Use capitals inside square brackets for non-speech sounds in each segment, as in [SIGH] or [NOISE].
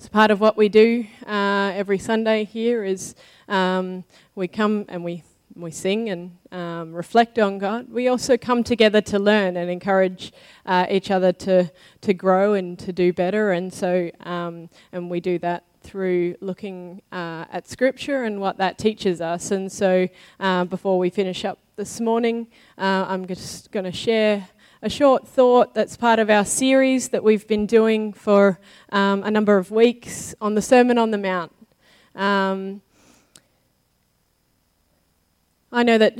so part of what we do uh, every Sunday here is um, we come and we we sing and um, reflect on God. We also come together to learn and encourage uh, each other to to grow and to do better. And so um, and we do that through looking uh, at Scripture and what that teaches us. And so uh, before we finish up this morning, uh, I'm just going to share a short thought that's part of our series that we've been doing for um, a number of weeks on the Sermon on the Mount. Um, I know that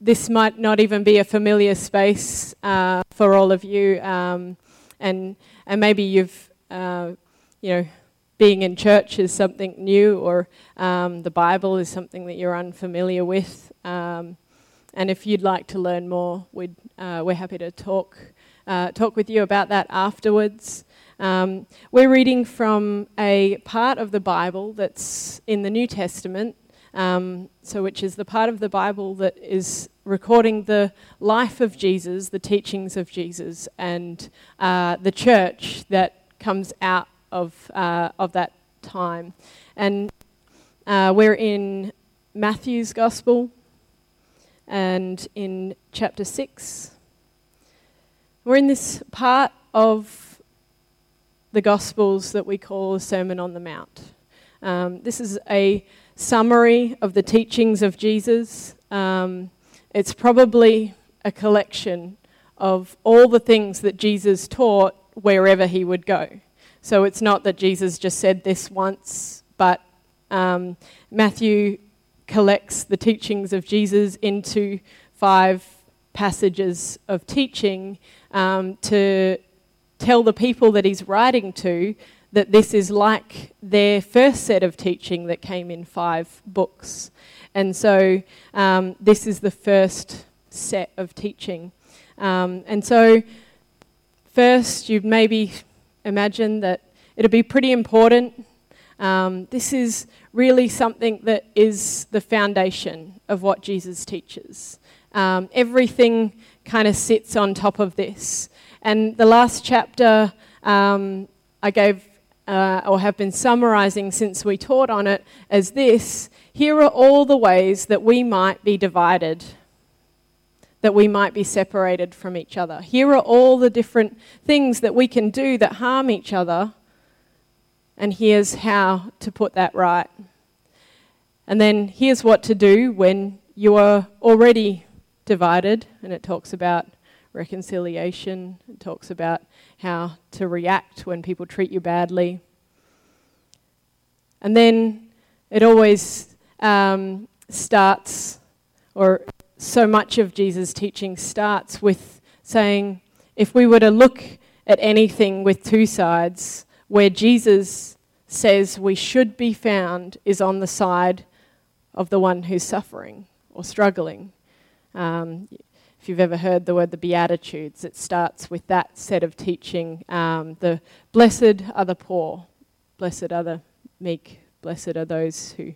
this might not even be a familiar space uh, for all of you, um, and and maybe you've uh, you know being in church is something new, or um, the Bible is something that you're unfamiliar with. Um, and if you'd like to learn more, we'd, uh, we're happy to talk, uh, talk with you about that afterwards. Um, we're reading from a part of the Bible that's in the New Testament, um, so which is the part of the Bible that is recording the life of Jesus, the teachings of Jesus, and uh, the church that comes out of, uh, of that time. And uh, we're in Matthew's Gospel and in chapter 6. We're in this part of the Gospels that we call the Sermon on the Mount. Um, this is a summary of the teachings of Jesus. Um, it's probably a collection of all the things that Jesus taught wherever he would go. So it's not that Jesus just said this once, but um, Matthew collects the teachings of Jesus into five passages of teaching um, to tell the people that he's writing to that this is like their first set of teaching that came in five books. And so um, this is the first set of teaching. Um, and so, first, you'd maybe imagine that it'd be pretty important. Um, this is really something that is the foundation of what Jesus teaches. Um, everything kind of sits on top of this. And the last chapter um, I gave uh, or have been summarizing since we taught on it as this here are all the ways that we might be divided that we might be separated from each other. Here are all the different things that we can do that harm each other, and here's how to put that right. And then here's what to do when you are already divided, and it talks about reconciliation, it talks about how to react when people treat you badly. And then it always um, starts, or so much of Jesus' teaching starts with saying, if we were to look at anything with two sides, where Jesus says we should be found is on the side of the one who's suffering or struggling. Um, if you've ever heard the word the Beatitudes, it starts with that set of teaching. Um, the blessed are the poor, blessed are the meek, blessed are those who,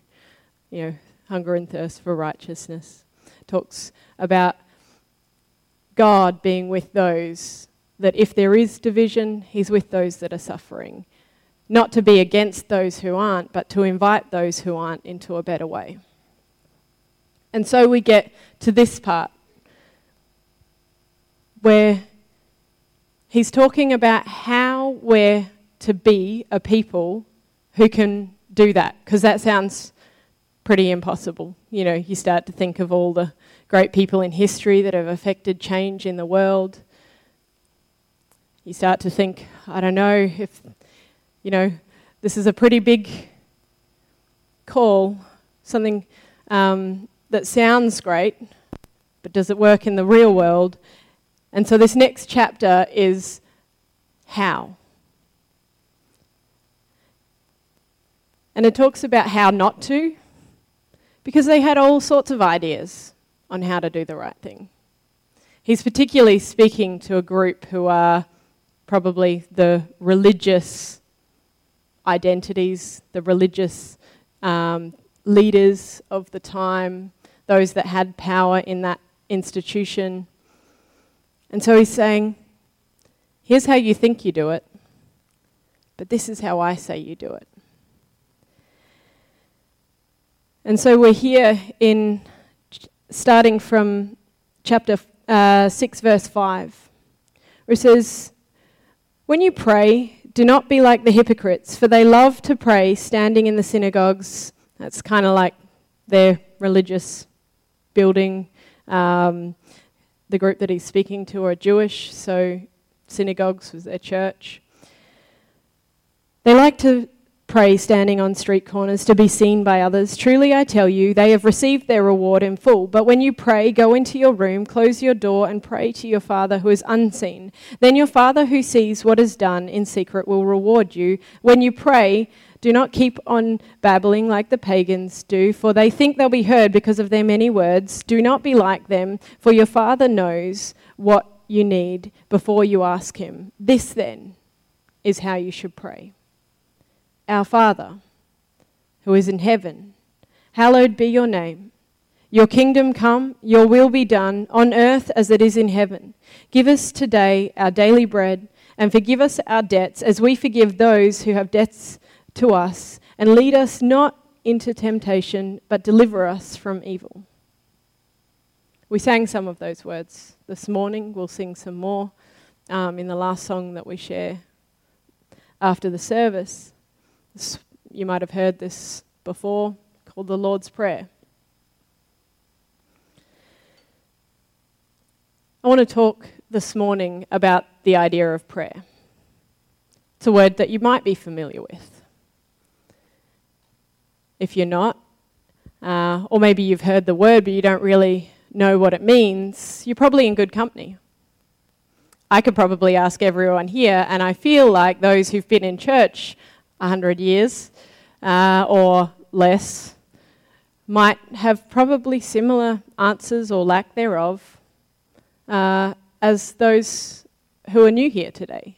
you know, hunger and thirst for righteousness It talks about God being with those that if there is division, He's with those that are suffering. Not to be against those who aren't, but to invite those who aren't into a better way. And so we get to this part where he's talking about how we're to be a people who can do that, because that sounds pretty impossible. You know, you start to think of all the great people in history that have affected change in the world. You start to think, I don't know if, you know, this is a pretty big call, something um, that sounds great, but does it work in the real world? And so this next chapter is how. And it talks about how not to, because they had all sorts of ideas on how to do the right thing. He's particularly speaking to a group who are probably the religious identities, the religious um, leaders of the time, those that had power in that institution. And so he's saying, here's how you think you do it, but this is how I say you do it. And so we're here in starting from chapter uh, 6, verse 5, where it says, When you pray, do not be like the hypocrites, for they love to pray standing in the synagogues. That's kind of like their religious building. Um, the group that he's speaking to are Jewish, so synagogues was their church. They like to pray standing on street corners to be seen by others. Truly, I tell you, they have received their reward in full. But when you pray, go into your room, close your door, and pray to your Father who is unseen. Then your Father who sees what is done in secret will reward you. When you pray, do not keep on babbling like the pagans do, for they think they'll be heard because of their many words. Do not be like them, for your Father knows what you need before you ask Him. This, then, is how you should pray. Our Father, who is in heaven, hallowed be your name. Your kingdom come, your will be done, on earth as it is in heaven. Give us today our daily bread, and forgive us our debts as we forgive those who have debts to us. And lead us not into temptation, but deliver us from evil. We sang some of those words this morning. We'll sing some more um, in the last song that we share after the service. You might have heard this before, called the Lord's Prayer. I want to talk this morning about the idea of prayer. It's a word that you might be familiar with. If you're not, uh, or maybe you've heard the word but you don't really know what it means, you're probably in good company. I could probably ask everyone here, and I feel like those who've been in church 100 years uh, or less might have probably similar answers or lack thereof uh, as those who are new here today.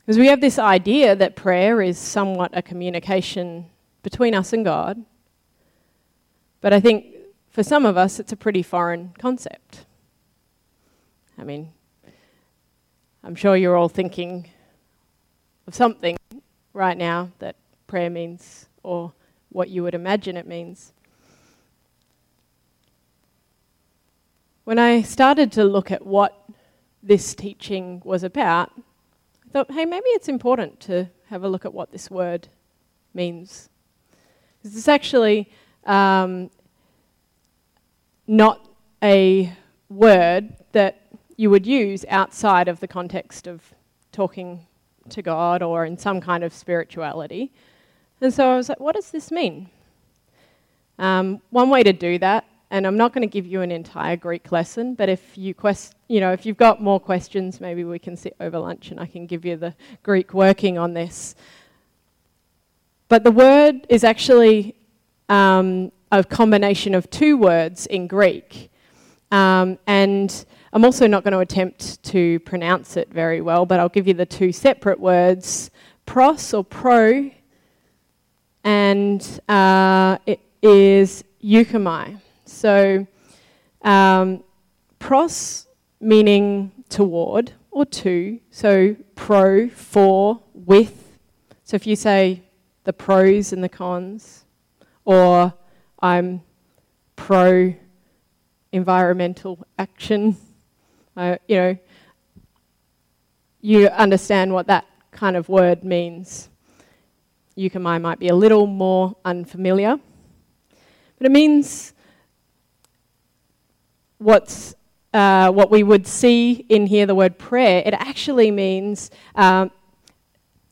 Because we have this idea that prayer is somewhat a communication between us and God, but I think for some of us it's a pretty foreign concept. I mean, I'm sure you're all thinking of something right now that prayer means or what you would imagine it means. When I started to look at what this teaching was about, I thought, hey, maybe it's important to have a look at what this word means. It's actually um, not a word that you would use outside of the context of talking to God or in some kind of spirituality. And so I was like, what does this mean? Um, one way to do that, and I'm not going to give you an entire Greek lesson, but if you quest, you know, if you've got more questions, maybe we can sit over lunch and I can give you the Greek working on this. But the word is actually um, a combination of two words in Greek, um, and I'm also not going to attempt to pronounce it very well, but I'll give you the two separate words pros or pro, and uh, it is euchomai. So, um, pros meaning toward or to, so pro, for, with. So if you say the pros and the cons, or I'm pro environmental action uh, you know, you understand what that kind of word means. Euchomai might be a little more unfamiliar, but it means what's uh, what we would see in here, the word prayer, it actually means um,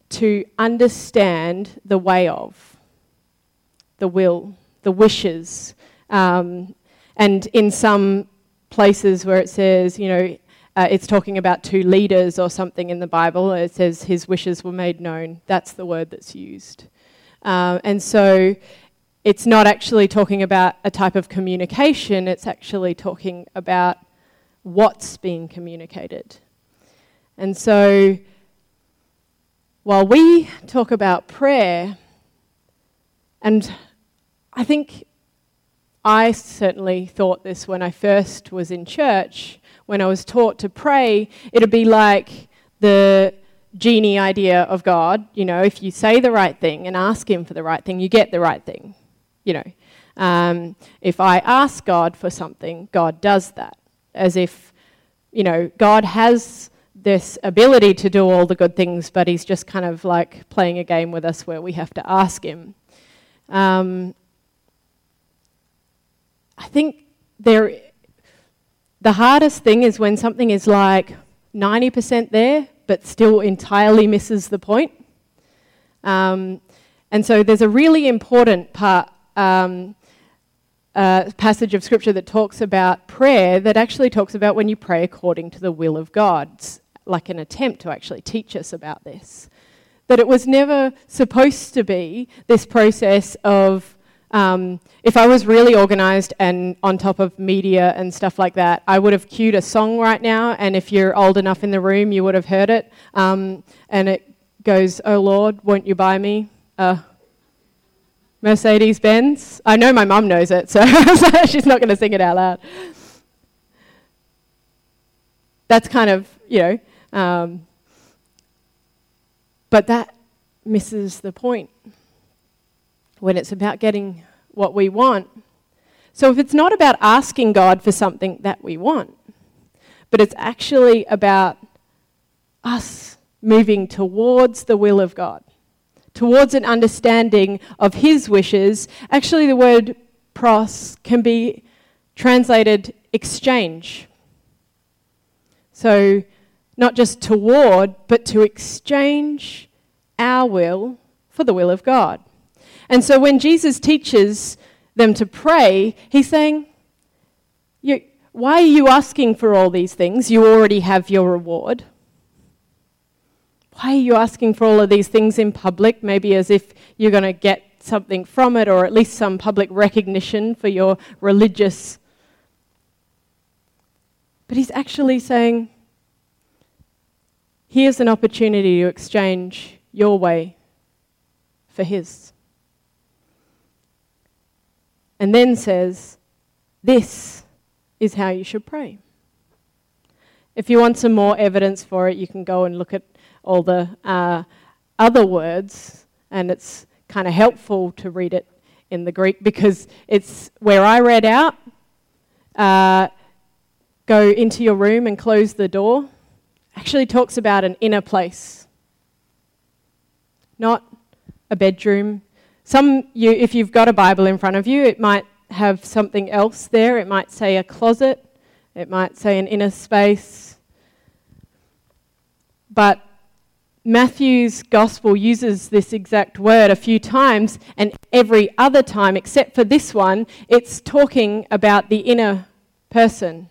to understand the way of, the will, the wishes. Um, and in some places where it says, you know, uh, it's talking about two leaders or something in the Bible. It says his wishes were made known. That's the word that's used. Uh, and so it's not actually talking about a type of communication, it's actually talking about what's being communicated. And so while we talk about prayer, and I think I certainly thought this when I first was in church. When I was taught to pray, it'd be like the genie idea of God. You know, if you say the right thing and ask Him for the right thing, you get the right thing. You know, um, if I ask God for something, God does that. As if, you know, God has this ability to do all the good things, but He's just kind of like playing a game with us where we have to ask Him. Um, I think there, the hardest thing is when something is like 90% there, but still entirely misses the point. Um, and so there's a really important part, um, uh, passage of scripture that talks about prayer that actually talks about when you pray according to the will of God, it's like an attempt to actually teach us about this. That it was never supposed to be this process of um, if I was really organized and on top of media and stuff like that, I would have cued a song right now, and if you're old enough in the room, you would have heard it. Um, and it goes, Oh Lord, won't you buy me a Mercedes Benz? I know my mum knows it, so [LAUGHS] she's not going to sing it out loud. That's kind of, you know, um, but that misses the point when it's about getting what we want. So if it's not about asking God for something that we want, but it's actually about us moving towards the will of God, towards an understanding of His wishes, actually, the word pros can be translated exchange. So, not just toward, but to exchange our will for the will of God. And so when Jesus teaches them to pray, he's saying, Why are you asking for all these things? You already have your reward. Why are you asking for all of these things in public, maybe as if you're going to get something from it or at least some public recognition for your religious. But he's actually saying, here's an opportunity to exchange your way for his and then says, This is how you should pray. If you want some more evidence for it, you can go and look at all the uh, other words, and it's kind of helpful to read it in the Greek because it's where I read out. Uh, go into your room and close the door. Actually, talks about an inner place, not a bedroom, some, you, if you've got a Bible in front of you, it might have something else there. It might say a closet, it might say an inner space. But Matthew's gospel uses this exact word a few times, and every other time, except for this one, it's talking about the inner person,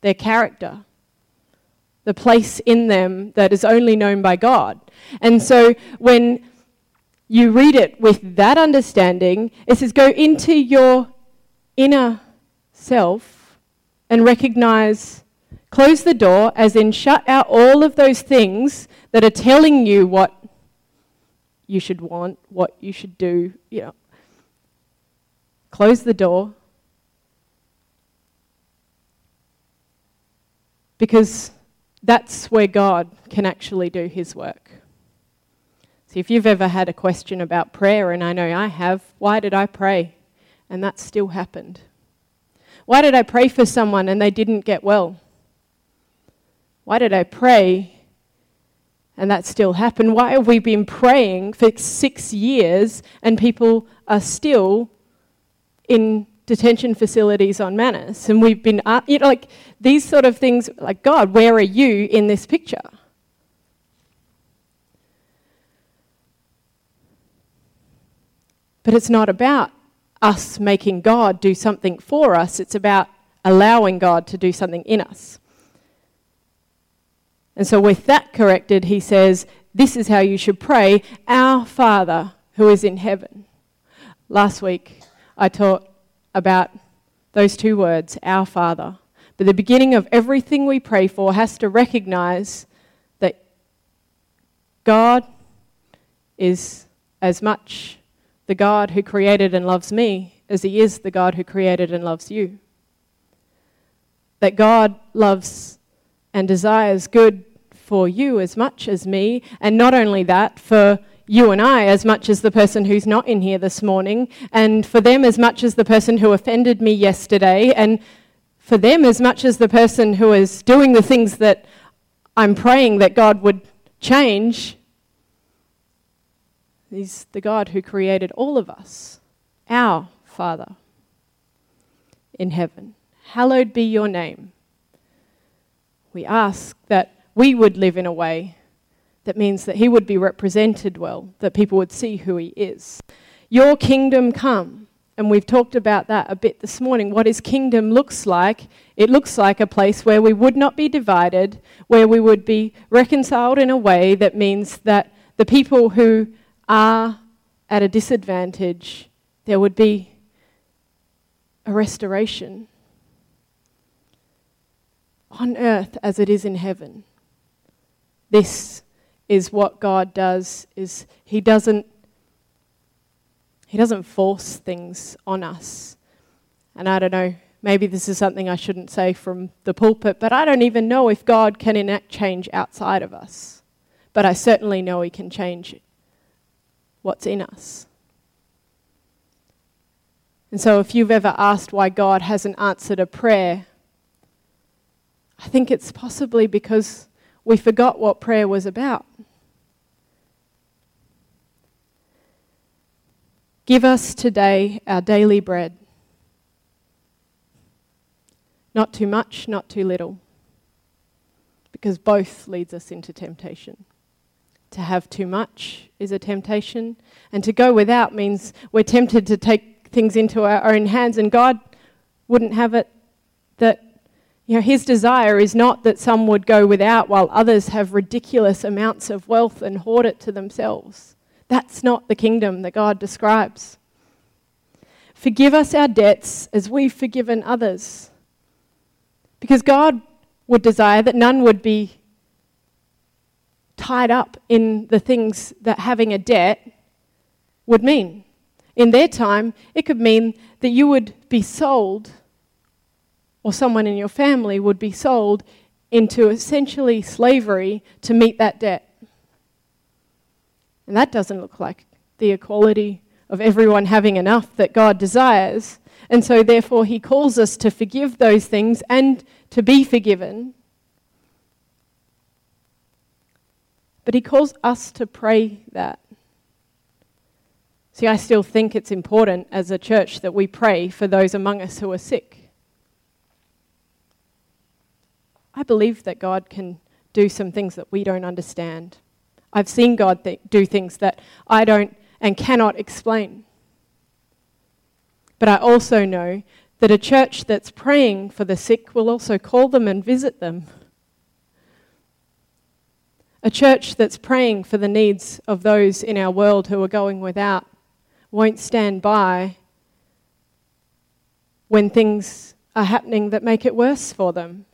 their character, the place in them that is only known by God. And so when you read it with that understanding, it says, go into your inner self and recognize, close the door, as in shut out all of those things that are telling you what you should want, what you should do, you know. Close the door. Because that's where God can actually do his work. See, if you've ever had a question about prayer, and I know I have, why did I pray? And that still happened. Why did I pray for someone and they didn't get well? Why did I pray and that still happened? Why have we been praying for six years and people are still in detention facilities on Manus? And we've been, uh, you know, like these sort of things, like, God, where are you in this picture? But it's not about us making God do something for us, it's about allowing God to do something in us. And so, with that corrected, he says, This is how you should pray Our Father who is in heaven. Last week, I taught about those two words, Our Father. But the beginning of everything we pray for has to recognize that God is as much the God who created and loves me as he is the God who created and loves you. That God loves and desires good for you as much as me, and not only that, for you and I as much as the person who's not in here this morning, and for them as much as the person who offended me yesterday, and for them as much as the person who is doing the things that I'm praying that God would change. He's the God who created all of us, our Father in heaven. Hallowed be your name. We ask that we would live in a way that means that he would be represented well, that people would see who he is. Your kingdom come. And we've talked about that a bit this morning. What his kingdom looks like, it looks like a place where we would not be divided, where we would be reconciled in a way that means that the people who are at a disadvantage, there would be a restoration on earth as it is in heaven. This is what God does is he doesn't he doesn't force things on us. And I don't know, maybe this is something I shouldn't say from the pulpit, but I don't even know if God can enact change outside of us. But I certainly know he can change what's in us. And so, if you've ever asked why God hasn't answered a prayer, I think it's possibly because we forgot what prayer was about. Give us today our daily bread. Not too much, not too little, because both leads us into temptation. To have too much is a temptation, and to go without means we're tempted to take things into our own hands, and God wouldn't have it that, you know, His desire is not that some would go without while others have ridiculous amounts of wealth and hoard it to themselves. That's not the kingdom that God describes. Forgive us our debts as we've forgiven others. Because God would desire that none would be tied up in the things that having a debt would mean. In their time, it could mean that you would be sold, or someone in your family would be sold into essentially slavery to meet that debt. And that doesn't look like the equality of everyone having enough that God desires. And so, therefore, He calls us to forgive those things and to be forgiven. But He calls us to pray that. See, I still think it's important as a church that we pray for those among us who are sick. I believe that God can do some things that we don't understand. I've seen God th- do things that I don't and cannot explain. But I also know that a church that's praying for the sick will also call them and visit them. A church that's praying for the needs of those in our world who are going without won't stand by when things are happening that make it worse for them.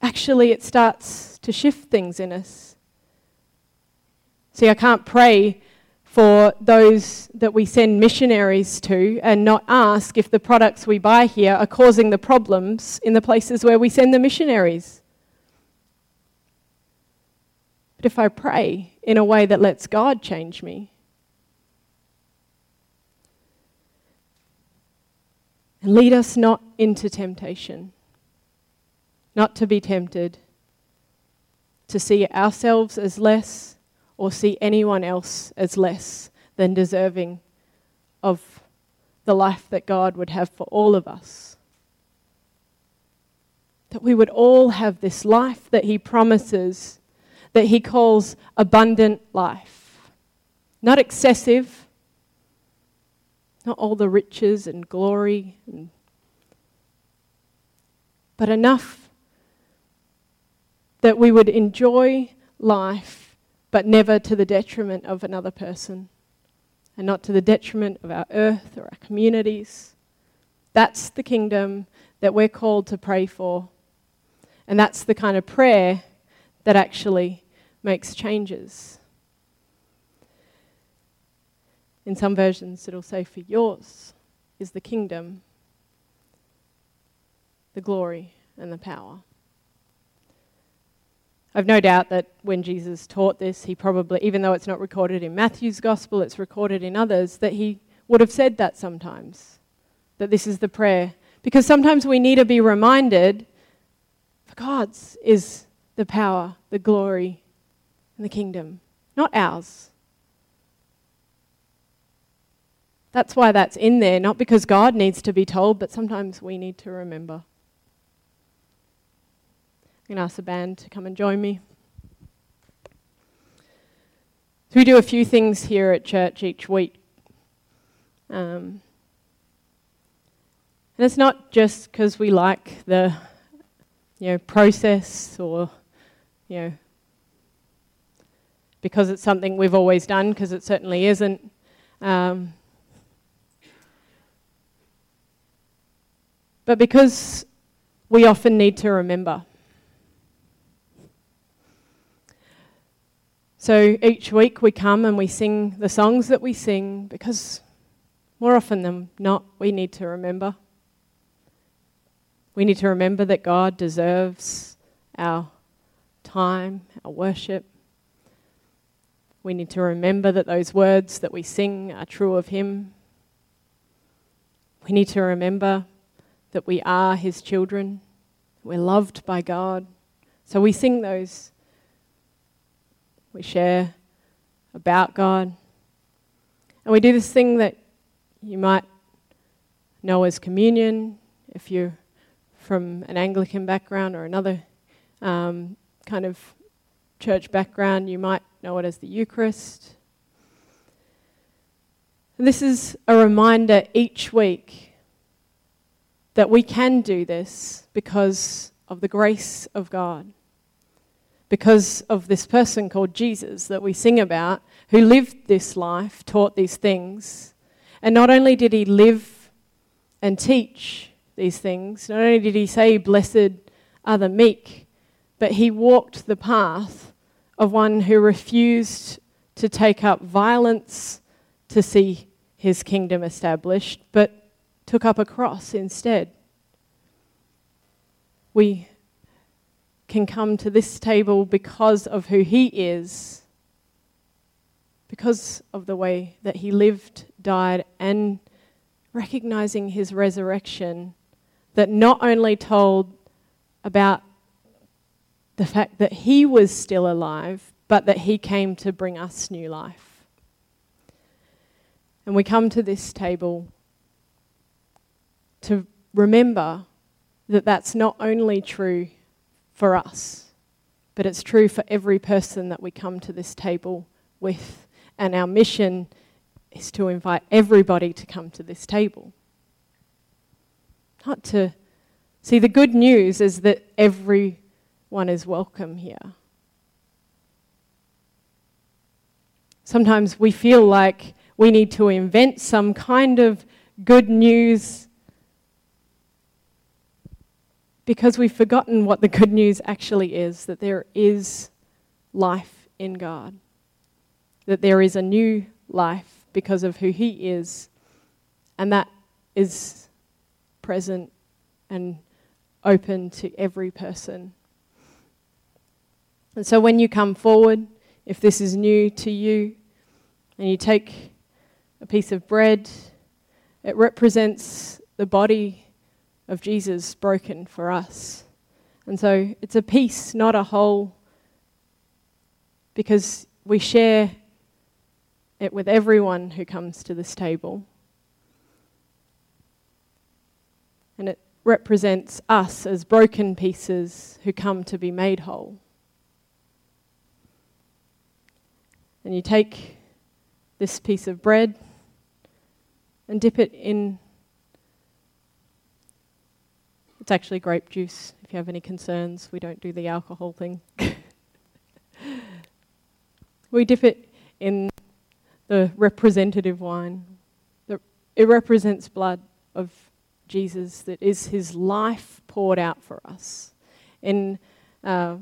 Actually, it starts to shift things in us. See, I can't pray for those that we send missionaries to and not ask if the products we buy here are causing the problems in the places where we send the missionaries. But if I pray in a way that lets God change me, And lead us not into temptation, not to be tempted to see ourselves as less or see anyone else as less than deserving of the life that God would have for all of us. That we would all have this life that He promises, that He calls abundant life. Not excessive, not all the riches and glory, and, but enough that we would enjoy life, but never to the detriment of another person, and not to the detriment of our earth or our communities. That's the kingdom that we're called to pray for. And that's the kind of prayer that actually makes changes. In some versions, it'll say, For yours is the kingdom, the glory, and the power. I've no doubt that when Jesus taught this, he probably, even though it's not recorded in Matthew's gospel, it's recorded in others, that he would have said that sometimes, that this is the prayer. Because sometimes we need to be reminded for God's is the power, the glory, and the kingdom, not ours. That's why that's in there, not because God needs to be told, but sometimes we need to remember. I'm going to ask the band to come and join me. So we do a few things here at church each week. Um, and it's not just because we like the you know, process or you know, because it's something we've always done, because it certainly isn't. Um, but because we often need to remember. So each week we come and we sing the songs that we sing because more often than not, we need to remember. We need to remember that God deserves our time, our worship. We need to remember that those words that we sing are true of Him. We need to remember that we are His children. We're loved by God. So we sing those we share about God. And we do this thing that you might know as communion if you're from an Anglican background or another um, kind of church background. You might know it as the Eucharist. And this is a reminder each week that we can do this because of the grace of God because of this person called Jesus that we sing about, who lived this life, taught these things. And not only did he live and teach these things, not only did he say, Blessed are the meek, but he walked the path of one who refused to take up violence to see his kingdom established, but took up a cross instead. We can come to this table because of who he is, because of the way that he lived, died, and recognizing his resurrection, that not only told about the fact that he was still alive, but that he came to bring us new life. And we come to this table to remember that that's not only true for us, but it's true for every person that we come to this table with. And our mission is to invite everybody to come to this table. Not to see, the good news is that everyone is welcome here. Sometimes we feel like we need to invent some kind of good news because we've forgotten what the good news actually is that there is life in God, that there is a new life because of who He is, and that is present and open to every person. And so when you come forward, if this is new to you, and you take a piece of bread, it represents the body of Jesus broken for us. And so it's a piece, not a whole, because we share it with everyone who comes to this table. And it represents us as broken pieces who come to be made whole. And you take this piece of bread and dip it in it's actually grape juice. If you have any concerns, we don't do the alcohol thing. [LAUGHS] we dip it in the representative wine. it represents blood of Jesus that is his life poured out for us. In, uh,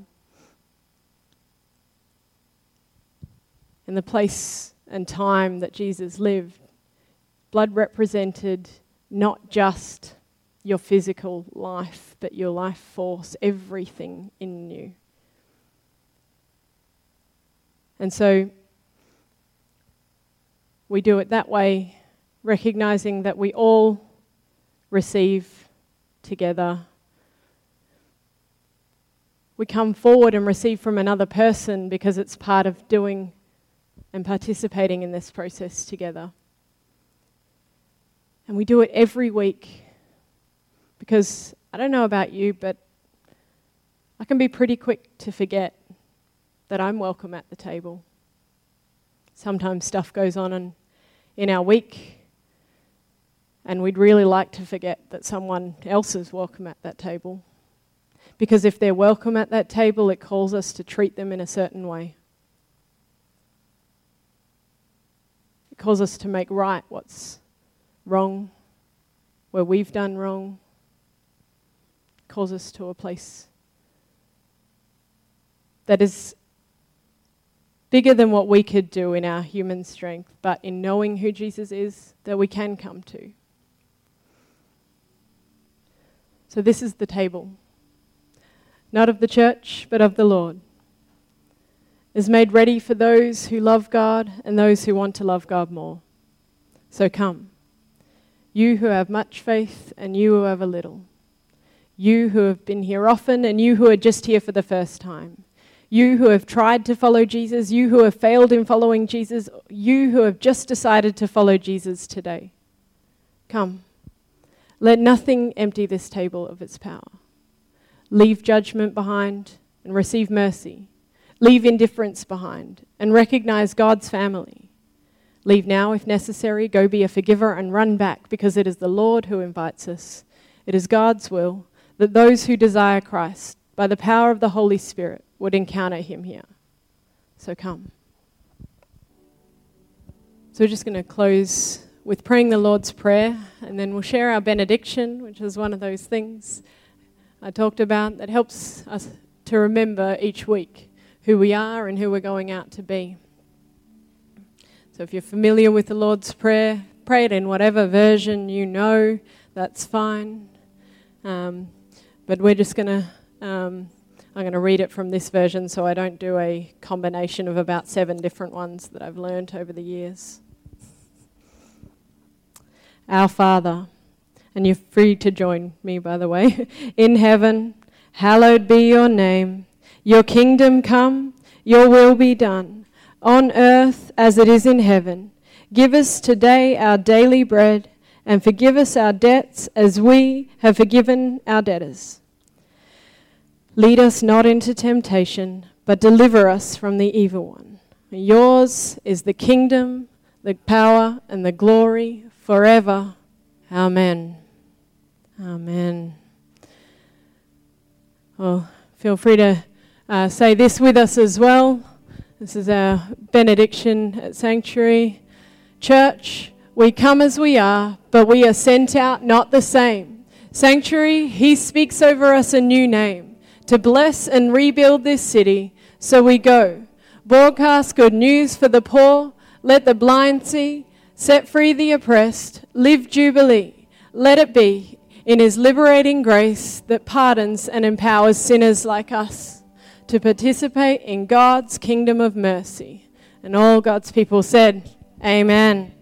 in the place and time that Jesus lived, blood represented not just your physical life, but your life force, everything in you. And so we do it that way, recognizing that we all receive together. We come forward and receive from another person because it's part of doing and participating in this process together. And we do it every week because I don't know about you, but I can be pretty quick to forget that I'm welcome at the table. Sometimes stuff goes on in, in our week, and we'd really like to forget that someone else is welcome at that table. Because if they're welcome at that table, it calls us to treat them in a certain way. Calls us to make right what's wrong, where we've done wrong. Calls us to a place that is bigger than what we could do in our human strength, but in knowing who Jesus is, that we can come to. So, this is the table, not of the church, but of the Lord. Is made ready for those who love God and those who want to love God more. So come, you who have much faith and you who have a little, you who have been here often and you who are just here for the first time you who have tried to follow Jesus, you who have failed in following Jesus, you who have just decided to follow Jesus today. Come. Let nothing empty this table of its power. Leave judgment behind and receive mercy. Leave indifference behind and recognize God's family. Leave now if necessary, go be a forgiver and run back because it is the Lord who invites us. It is God's will that those who desire Christ, by the power of the Holy Spirit, would encounter him here. So come. So we're just going to close with praying the Lord's Prayer, and then we'll share our benediction, which is one of those things I talked about that helps us to remember each week who we are and who we're going out to be. So if you're familiar with the Lord's Prayer, pray it in whatever version you know, that's fine. Um, but we're just going to um, I'm going to read it from this version so I don't do a combination of about seven different ones that I've learned over the years. Our Father, and you're free to join me, by the way, [LAUGHS] in heaven, hallowed be your name. Your kingdom come, your will be done, on earth as it is in heaven. Give us today our daily bread, and forgive us our debts as we have forgiven our debtors Lead us not into temptation, but deliver us from the evil one. Yours is the kingdom, the power, and the glory forever. Amen. Amen. Well, feel free to uh, say this with us as well. This is our benediction at Sanctuary. Church, we come as we are, but we are sent out not the same. Sanctuary, He speaks over us a new name to bless and rebuild this city. So we go. Broadcast good news for the poor. Let the blind see. Set free the oppressed. Live Jubilee. Let it be in His liberating grace that pardons and empowers sinners like us to participate in God's kingdom of mercy. And all God's people said, Amen.